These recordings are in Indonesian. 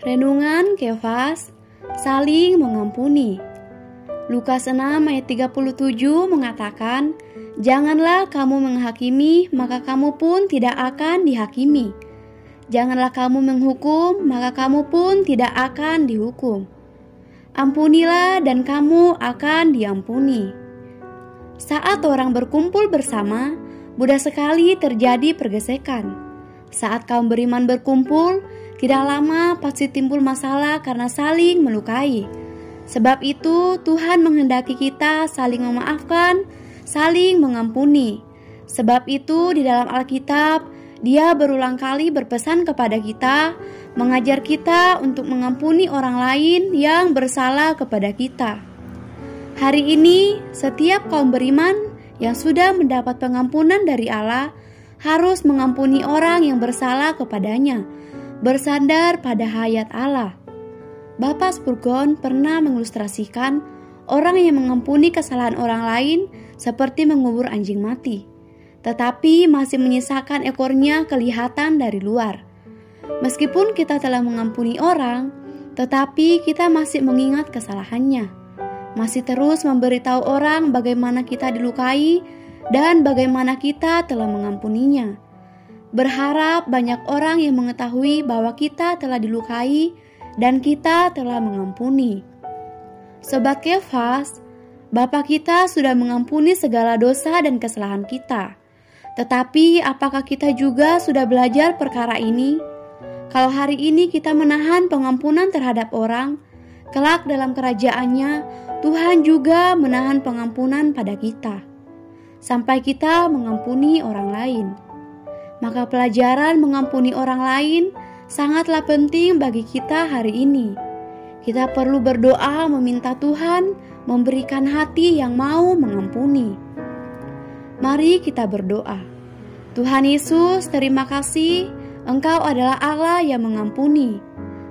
Renungan Kefas saling mengampuni. Lukas 6 ayat 37 mengatakan, Janganlah kamu menghakimi, maka kamu pun tidak akan dihakimi. Janganlah kamu menghukum, maka kamu pun tidak akan dihukum. Ampunilah dan kamu akan diampuni. Saat orang berkumpul bersama, mudah sekali terjadi pergesekan. Saat kaum beriman berkumpul, tidak lama pasti timbul masalah karena saling melukai. Sebab itu, Tuhan menghendaki kita saling memaafkan, saling mengampuni. Sebab itu, di dalam Alkitab, Dia berulang kali berpesan kepada kita, mengajar kita untuk mengampuni orang lain yang bersalah kepada kita. Hari ini, setiap kaum beriman yang sudah mendapat pengampunan dari Allah harus mengampuni orang yang bersalah kepadanya, bersandar pada hayat Allah. Bapak Spurgon pernah mengilustrasikan orang yang mengampuni kesalahan orang lain seperti mengubur anjing mati, tetapi masih menyisakan ekornya kelihatan dari luar. Meskipun kita telah mengampuni orang, tetapi kita masih mengingat kesalahannya, masih terus memberitahu orang bagaimana kita dilukai dan bagaimana kita telah mengampuninya. Berharap banyak orang yang mengetahui bahwa kita telah dilukai dan kita telah mengampuni. Sobat Kefas, Bapa kita sudah mengampuni segala dosa dan kesalahan kita. Tetapi apakah kita juga sudah belajar perkara ini? Kalau hari ini kita menahan pengampunan terhadap orang, kelak dalam kerajaannya Tuhan juga menahan pengampunan pada kita. Sampai kita mengampuni orang lain. Maka pelajaran mengampuni orang lain sangatlah penting bagi kita hari ini. Kita perlu berdoa meminta Tuhan memberikan hati yang mau mengampuni. Mari kita berdoa. Tuhan Yesus, terima kasih Engkau adalah Allah yang mengampuni.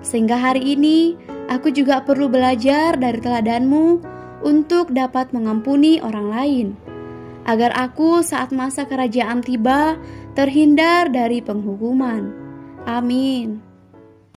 Sehingga hari ini aku juga perlu belajar dari teladanmu untuk dapat mengampuni orang lain. Agar aku saat masa kerajaan tiba terhindar dari penghukuman. Amin.